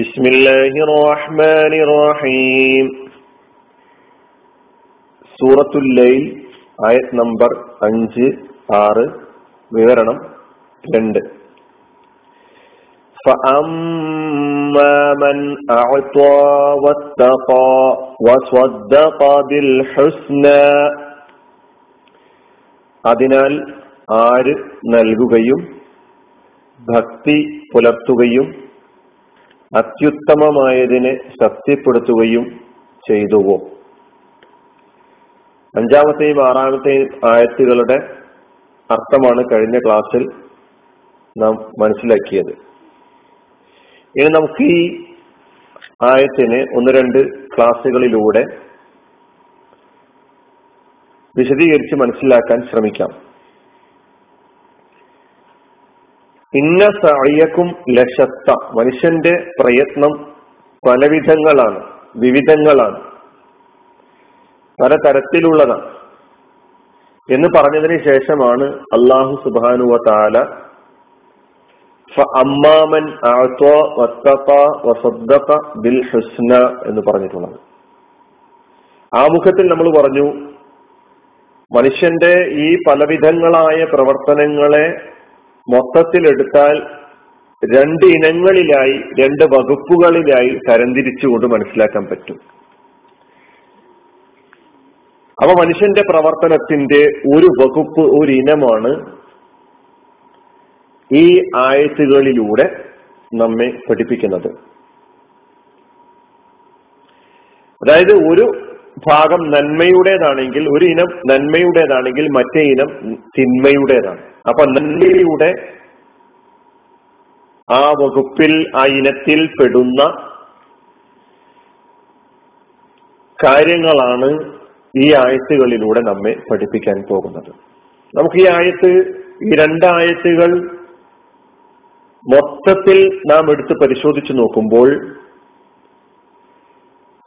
بسم الله الرحمن الرحيم സൂറത്തുൽ ലൈൽ ആയത് നമ്പർ അഞ്ച് ആറ് വിവരണം രണ്ട് فأما من أعطى واتقى وصدق بالحسنى അതിനാൽ ആര് നൽകുകയും ഭക്തി പുലർത്തുകയും അത്യുത്തമമായതിനെ സത്യപ്പെടുത്തുകയും ചെയ്തുവോ? അഞ്ചാമത്തെയും ആറാമത്തെയും ആയത്തുകളുടെ അർത്ഥമാണ് കഴിഞ്ഞ ക്ലാസ്സിൽ നാം മനസ്സിലാക്കിയത്. ഇനി നമുക്ക് ഈ ആയത്തിനെ ഒന്ന് രണ്ട് ക്ലാസ്സുകളിലൂടെ വിശദീകരിച്ച് മനസ്സിലാക്കാൻ ശ്രമിക്കാം. ഇന്ന സഅയക്കും ലശത്ത. മനുഷ്യന്റെ പ്രയത്നം പലവിധങ്ങളാണ് വിവിധങ്ങളാണ്. പലതരത്തിലുള്ളതാണ്. എന്ന് പറഞ്ഞതിന് ശേഷമാണ് അള്ളാഹു സുബാനുവ താല അമ്മാമൻ ബിൽ ഹുസ്ന എന്ന് പറഞ്ഞിട്ടുള്ളത്. ആമുഖത്തിൽ നമ്മൾ പറഞ്ഞു മനുഷ്യന്റെ ഈ പലവിധങ്ങളായ പ്രവർത്തനങ്ങളെ മൊത്തത്തിൽ എടുത്താൽ രണ്ട് ഇനങ്ങളിലായി രണ്ട് വകുപ്പുകളിലായി തരംതിരിച്ചുകൊണ്ട് മനസ്സിലാക്കാൻ പറ്റും. അപ്പൊ മനുഷ്യന്റെ പ്രവർത്തനത്തിന്റെ ഒരു വകുപ്പ് ഒരു ഇനമാണ് ഈ ആയത്തുകളിലൂടെ നമ്മെ പഠിപ്പിക്കുന്നത്. അതായത് ഒരു ഭാഗം നന്മയുടേതാണെങ്കിൽ ഒരു ഇനം നന്മയുടേതാണെങ്കിൽ മറ്റേ ഇനം തിന്മയുടേതാണ്. അപ്പൊ നന്മയുടെ ആ വകുപ്പിൽ ആ ഇനത്തിൽ പെടുന്ന കാര്യങ്ങളാണ് ഈ ആയത്തുകളിലൂടെ നമ്മെ പഠിപ്പിക്കാൻ പോകുന്നത്. നമുക്ക് ഈ ആയത്ത് ഈ രണ്ടായത്തുകൾ മൊത്തത്തിൽ നാം എടുത്ത് പരിശോധിച്ചു നോക്കുമ്പോൾ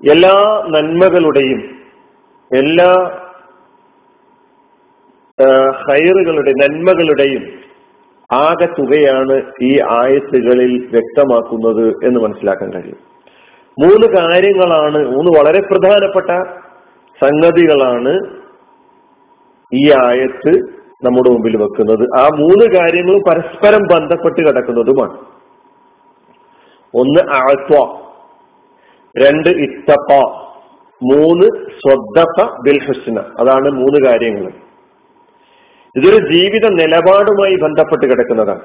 എല്ലാ നന്മകളുടെയും എല്ലാ ഹൈറുകളുടെ നന്മകളുടെയും ആകെ തുകയാണ് ഈ ആയത്തുകളിൽ വ്യക്തമാക്കുന്നത് എന്ന് മനസ്സിലാക്കാൻ കഴിയും. മൂന്ന് കാര്യങ്ങളാണ് മൂന്ന് വളരെ പ്രധാനപ്പെട്ട സംഗതികളാണ് ഈ ആയത്ത് നമ്മുടെ മുമ്പിൽ വെക്കുന്നത്. ആ മൂന്ന് കാര്യങ്ങളും പരസ്പരം ബന്ധപ്പെട്ട് കിടക്കുന്നതുമാണ്. ഒന്ന് ആത്വ രണ്ട് ഇത്തപ്പ മൂന്ന് സ്വദ്ദഫ ബിൽ ഹുസ്ന. അതാണ് മൂന്ന് കാര്യങ്ങൾ. ഇതൊരു ജീവിത നിലപാടുമായി ബന്ധപ്പെട്ട് കിടക്കുന്നതാണ്.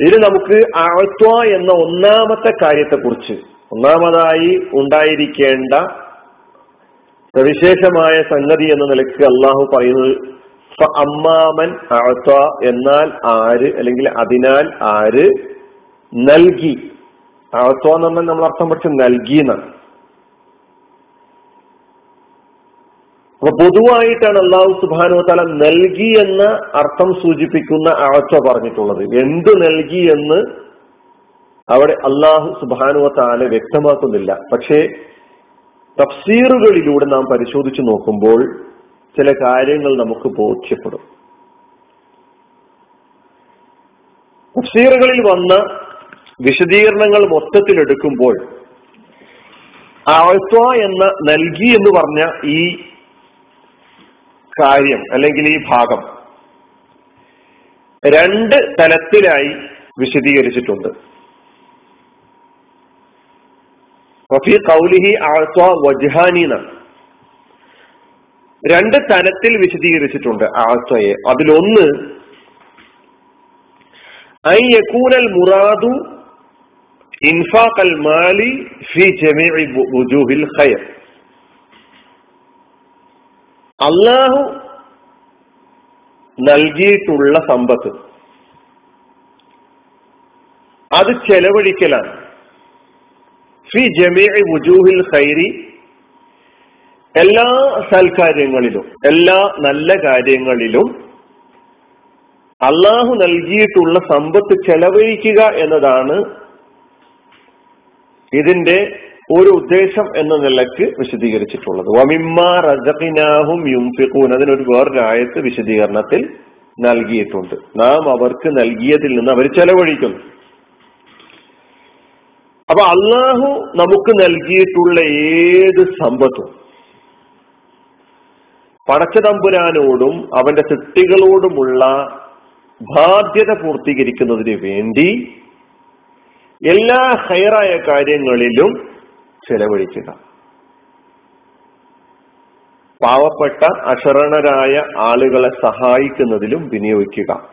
ഇതിൽ നമുക്ക് ആത്വ എന്ന ഒന്നാമത്തെ കാര്യത്തെക്കുറിച്ച് ഒന്നാമതായി ഉണ്ടായിരിക്കേണ്ട സവിശേഷമായ സംഗതി എന്ന നിലയ്ക്ക് അള്ളാഹു പറയുന്നത് അമ്മാമൻ ആത്വ എന്നാൽ ആര് അല്ലെങ്കിൽ അതിനാൽ ആര് നൽകി. ആത്വ എന്ന് പറഞ്ഞാൽ നമ്മൾ അർത്ഥം പഠിച്ച് നൽകി എന്നാണ് അപ്പൊ പൊതുവായിട്ടാണ് അള്ളാഹു സുബാനു തല നൽകി എന്ന അർത്ഥം സൂചിപ്പിക്കുന്ന ആഴ്ച പറഞ്ഞിട്ടുള്ളത്. എന്ത് നൽകി എന്ന് അവിടെ അള്ളാഹു സുബാനു താല വ്യക്തമാക്കുന്നില്ല. പക്ഷേ തഫ്സീറുകളിലൂടെ നാം പരിശോധിച്ചു നോക്കുമ്പോൾ ചില കാര്യങ്ങൾ നമുക്ക് ബോധ്യപ്പെടും. തഫ്സീറുകളിൽ വന്ന വിശദീകരണങ്ങൾ മൊത്തത്തിൽ എടുക്കുമ്പോൾ ആഴ്ത്വ എന്ന നൽകി എന്ന് പറഞ്ഞ ഈ കാര്യം അല്ലെങ്കിൽ ഈ ഭാഗം രണ്ട് തലത്തിലായി വിശദീകരിച്ചിട്ടുണ്ട്. കൗലിഹി ആഴ്ത്വ വജ്ഹാനി രണ്ട് തലത്തിൽ വിശദീകരിച്ചിട്ടുണ്ട് ആഴ്ത്വയെ അതിലൊന്ന് ഐ യക്കൂനൽ മുറാദു ഇൻഫാഖ് അൽ മാലി ഫി ജമീഇ വുജൂഹിൽ ഖൈർ. അള്ളാഹു നൽകിയിട്ടുള്ള സമ്പത്ത് അത് ചെലവഴിക്കലാണ്. ഫി ജമീഇ വുജൂഹിൽ ഖൈരി എല്ലാ സൽക്കാര്യങ്ങളിലും എല്ലാ നല്ല കാര്യങ്ങളിലും അള്ളാഹു നൽകിയിട്ടുള്ള സമ്പത്ത് ചെലവഴിക്കുക എന്നതാണ് ഇതിന്റെ ഒരു ഉദ്ദേശം എന്ന നിലയ്ക്ക് വിശദീകരിച്ചിട്ടുള്ളത്. വമിമ്മ റസഖിനാഹും യുംഫിഖൂൻ. അതിനൊരു വേറൊരായത്ത് വിശദീകരണത്തിൽ നൽകിയിട്ടുണ്ട്. നാം അവർക്ക് നൽകിയതിൽ നിന്ന് അവർ ചെലവഴിക്കുന്നു. അപ്പൊ അള്ളാഹു നമുക്ക് നൽകിയിട്ടുള്ള ഏത് സമ്പത്തും പടച്ചതമ്പുരാനോടും അവന്റെ സൃഷ്ടികളോടുമുള്ള ബാധ്യത പൂർത്തീകരിക്കുന്നതിന് വേണ്ടി എല്ലാ ഹൈറായ കാര്യങ്ങളിലും ചെലവഴിക്കുക. പാവപ്പെട്ട അശരണരായ ആളുകളെ സഹായിക്കുന്നതിലും വിനിയോഗിക്കുക.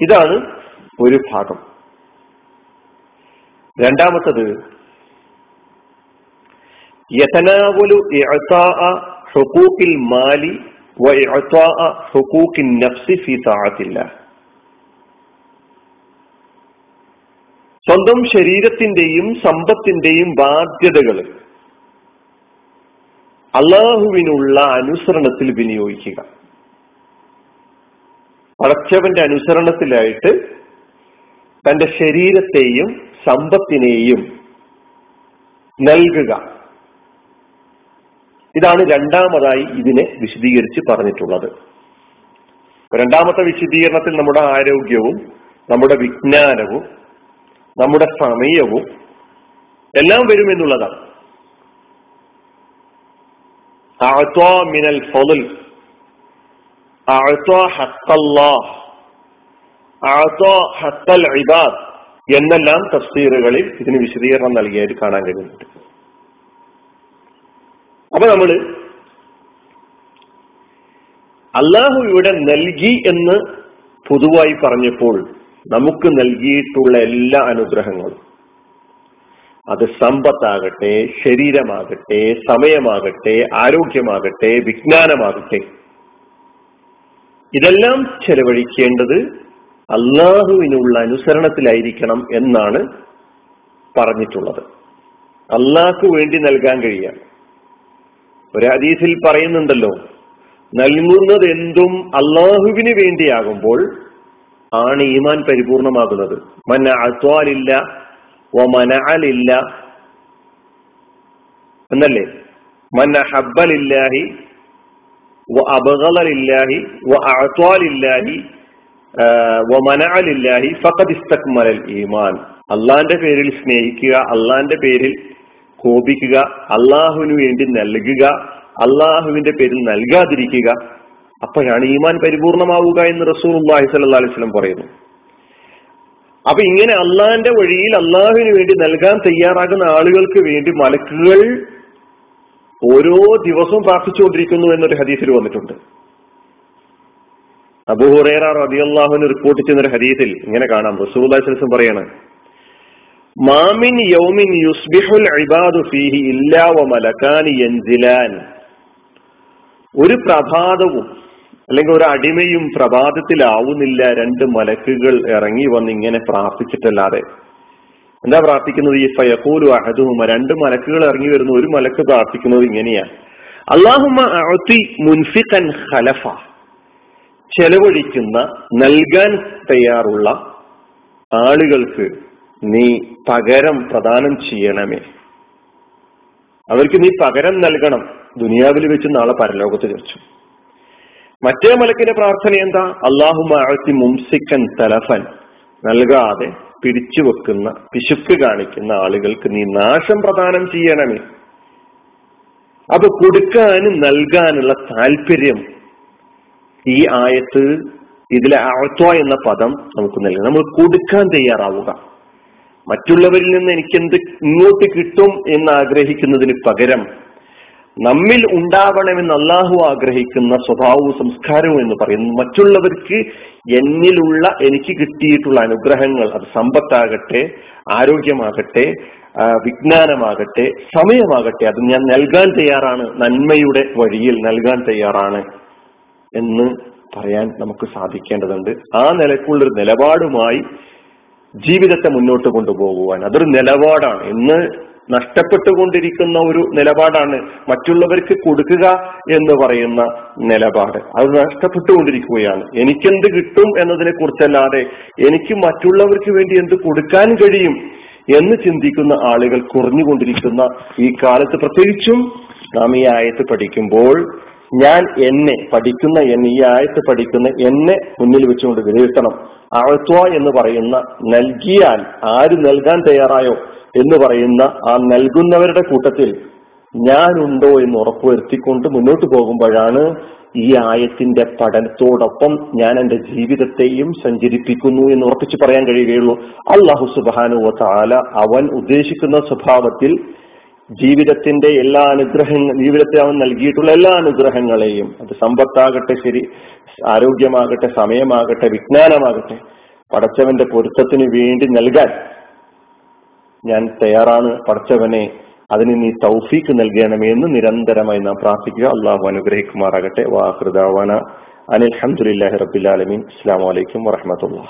ഇതാണ് ഒരു ഭാഗം. രണ്ടാമത്തത് യഥനാവലു ഹുക്കൂക്കിൽ മാലി ഹുക്കൂക്കിൻ നഫ്സി ഫി താഴത്തില്ല സ്വന്തം ശരീരത്തിന്റെയും സമ്പത്തിന്റെയും ബാധ്യതകൾ അള്ളാഹുവിനുള്ള അനുസരണത്തിൽ വിനിയോഗിക്കുക. പടച്ചവന്റെ അനുസരണത്തിലായിട്ട് തന്റെ ശരീരത്തെയും സമ്പത്തിനെയും നൽകുക. ഇതാണ് രണ്ടാമതായി ഇതിനെ വിശദീകരിച്ച് പറഞ്ഞിട്ടുള്ളത്. രണ്ടാമത്തെ വിശദീകരണത്തിൽ നമ്മുടെ ആരോഗ്യവും നമ്മുടെ വിജ്ഞാനവും നമ്മുടെ സമയവും എല്ലാം വരുമെന്നുള്ളതാണ് മിനൽ ഫضل എന്നെല്ലാം തഫ്സീറുകളിൽ ഇതിന് വിശദീകരണം നൽകിയായിട്ട് കാണാൻ കഴിയുന്നുണ്ട്. അപ്പൊ നമ്മൾ അള്ളാഹു ഇവിടെ നൽകി എന്ന് പൊതുവായി പറഞ്ഞപ്പോൾ നമുക്ക് നൽകിയിട്ടുള്ള എല്ലാ അനുഗ്രഹങ്ങളും. അത് സമ്പത്താകട്ടെ ശരീരമാകട്ടെ സമയമാകട്ടെ ആരോഗ്യമാകട്ടെ വിജ്ഞാനമാകട്ടെ. ഇതെല്ലാം ചെലവഴിക്കേണ്ടത് അള്ളാഹുവിനുള്ള അനുസരണത്തിലായിരിക്കണം എന്നാണ് പറഞ്ഞിട്ടുള്ളത്. അള്ളാഹ്ക്ക് വേണ്ടി നൽകാൻ കഴിയാം. ഒരു ഹദീസിൽ പറയുന്നുണ്ടല്ലോ നൽകുന്നത് എന്തും അള്ളാഹുവിന് വേണ്ടിയാകുമ്പോൾ ആണ് ഈമാൻ പരിപൂർണമാകുന്നത്. മന അസ്വാലില്ല വ മനഅലില്ല എന്നല്ലേ? മന ഹബ്ബലില്ലാഹി വ അബഗലില്ലാഹി വ അഅത്വാലില്ലാഹി വ മനഅലില്ലാഹി ഫഖദ് ഇസ്തക്മലൽ ഈമാൻ. അള്ളാന്റെ പേരിൽ സ്നേഹിക്കുക അള്ളാന്റെ പേരിൽ കോപിക്കുക അള്ളാഹുവിന് വേണ്ടി നൽകുക അള്ളാഹുവിന്റെ പേരിൽ നൽകാതിരിക്കുക അപ്പോഴാണ് ഈമാൻ പരിപൂർണമാവുക എന്ന് റസൂൽ അള്ളാഹി സല്ലാ അലൈവലം പറയുന്നു. അപ്പൊ ഇങ്ങനെ അള്ളാഹിന്റെ വഴിയിൽ അള്ളാഹുവിന് വേണ്ടി നൽകാൻ തയ്യാറാകുന്ന ആളുകൾക്ക് വേണ്ടി മലക്കുകൾ ഓരോ ദിവസവും പ്രാർത്ഥിച്ചുകൊണ്ടിരിക്കുന്നു എന്നൊരു ഹദീസിൽ വന്നിട്ടുണ്ട്. അബുഹുറേറ റബിയല്ലാഹുവിന് റിപ്പോർട്ട് ചെയ്യുന്ന ഒരു ഹദീസിൽ ഇങ്ങനെ കാണാം. അള്ളാഹിസ്ലം പറയാണ് മാമിൻ യൗമിൻ യുസ്ബിഹുൽ ഇബാദു ഫീഹി ഇല്ലാ വ യൻസിലാൻ. ഒരു പ്രഭാതവും അല്ലെങ്കിൽ ഒരു അടിമയും പ്രഭാതത്തിലാവുന്നില്ല. രണ്ട് മലക്കുകൾ ഇറങ്ങി വന്ന് ഇങ്ങനെ പ്രാർത്ഥിച്ചിട്ടല്ലാതെ. എന്താ പ്രാർത്ഥിക്കുന്നത്? ഈ ഫയക്കൂലു അഹദുഹുമ. രണ്ട് മലക്കുകൾ ഇറങ്ങി വരുന്നു. ഒരു മലക്ക് പ്രാർത്ഥിക്കുന്നത് ഇങ്ങനെയാ. അള്ളാഹുമ മുൻഫിഖൻ ഖലഫ. ചെലവഴിക്കുന്ന നൽകാൻ തയ്യാറുള്ള ആളുകൾക്ക് നീ പകരം പ്രദാനം ചെയ്യണമേ. അവർക്ക് നീ പകരം നൽകണം. ദുനിയാവിൽ വെച്ച് നാളെ പരലോകത്ത് വെച്ചു മറ്റേ മലക്കിന്റെ പ്രാർത്ഥന എന്താ? അള്ളാഹു മാഴത്തി മുംസിക്കൻ തലഫൻ നൽകാതെ പിടിച്ചു വെക്കുന്ന പിശുക്ക് കാണിക്കുന്ന ആളുകൾക്ക് നീ നാശം പ്രദാനം ചെയ്യണമേ. അപ്പൊ കൊടുക്കാനും നൽകാനുള്ള താല്പര്യം ഈ ആയത്ത് ഇതിലെ അഴത്വ എന്ന പദം നമുക്ക് നൽകും. നമ്മൾ കൊടുക്കാൻ തയ്യാറാവുക. മറ്റുള്ളവരിൽ നിന്ന് എനിക്ക് എന്ത് ഇങ്ങോട്ട് കിട്ടും എന്ന് ആഗ്രഹിക്കുന്നതിന് പകരം നമ്മിൽ ഉണ്ടാവണമെന്ന് അള്ളാഹു ആഗ്രഹിക്കുന്ന സ്വഭാവവും സംസ്കാരവും എന്ന് പറയുന്നു. മറ്റുള്ളവർക്ക് എന്നിലുള്ള എനിക്ക് കിട്ടിയിട്ടുള്ള അനുഗ്രഹങ്ങൾ അത് സമ്പത്താകട്ടെ ആരോഗ്യമാകട്ടെ വിജ്ഞാനമാകട്ടെ സമയമാകട്ടെ അത് ഞാൻ നൽകാൻ തയ്യാറാണ് നന്മയുടെ വഴിയിൽ നൽകാൻ തയ്യാറാണ് എന്ന് പറയാൻ നമുക്ക് സാധിക്കേണ്ടതുണ്ട്. ആ നിലക്കുള്ളൊരു നിലപാടുമായി ജീവിതത്തെ മുന്നോട്ട് കൊണ്ടുപോകുവാൻ അതൊരു നിലപാടാണ്. ഇന്ന് നഷ്ടപ്പെട്ടുകൊണ്ടിരിക്കുന്ന ഒരു നിലപാടാണ് മറ്റുള്ളവർക്ക് കൊടുക്കുക എന്ന് പറയുന്ന നിലപാട്. അത് നഷ്ടപ്പെട്ടുകൊണ്ടിരിക്കുകയാണ്. എനിക്കെന്ത് കിട്ടും എന്നതിനെ കുറിച്ചല്ലാതെ എനിക്ക് മറ്റുള്ളവർക്ക് വേണ്ടി എന്ത് കൊടുക്കാൻ കഴിയും എന്ന് ചിന്തിക്കുന്ന ആളുകൾ കുറഞ്ഞുകൊണ്ടിരിക്കുന്ന ഈ കാലത്ത് പ്രത്യേകിച്ചും നാം ഈ ആയത്ത് പഠിക്കുമ്പോൾ ഞാൻ എന്നെ പഠിക്കുന്ന എന്നെ ഈ ആയത്ത് പഠിക്കുന്ന എന്നെ മുന്നിൽ വെച്ചുകൊണ്ട് വിലയിരുത്തണം. ആഴ്ത്വ എന്ന് പറയുന്ന നൽകിയാൽ ആര് നൽകാൻ തയ്യാറായോ? എന്ന് പറയുന്ന ആ നൽകുന്നവരുടെ കൂട്ടത്തിൽ ഞാനുണ്ടോ എന്ന് ഉറപ്പുവരുത്തിക്കൊണ്ട് മുന്നോട്ട് പോകുമ്പോഴാണ് ഈ ആയത്തിന്റെ പഠനത്തോടൊപ്പം ഞാൻ എന്റെ ജീവിതത്തെയും സഞ്ചരിപ്പിക്കുന്നു എന്ന് ഉറപ്പിച്ച് പറയാൻ കഴിയുകയുള്ളൂ. അള്ളാഹു സുബാനുവ താല അവൻ ഉദ്ദേശിക്കുന്ന സ്വഭാവത്തിൽ ജീവിതത്തിന്റെ എല്ലാ അനുഗ്രഹങ്ങൾ ജീവിതത്തെ അവൻ നൽകിയിട്ടുള്ള എല്ലാ അനുഗ്രഹങ്ങളെയും അത് സമ്പത്താകട്ടെ ശരി ആരോഗ്യമാകട്ടെ സമയമാകട്ടെ വിജ്ഞാനമാകട്ടെ പടച്ചവന്റെ പൊരുത്തത്തിന് വേണ്ടി നൽകാൻ ഞാൻ തയ്യാറാണ് പഠിച്ചവനെ അതിന് നീ തൗഫീക്ക് നൽകണമേ എന്ന് നിരന്തരമായി നാം പ്രാർത്ഥിക്കുക. അള്ളാഹു അനുഗ്രഹിക്കുമാറാകട്ടെ. വാഹൃദാവാന അനിൽഹമുല്ലാഹി റബിലാലമീൻ അസ്സാം വലൈക്കും വറഹമത്തുള്ള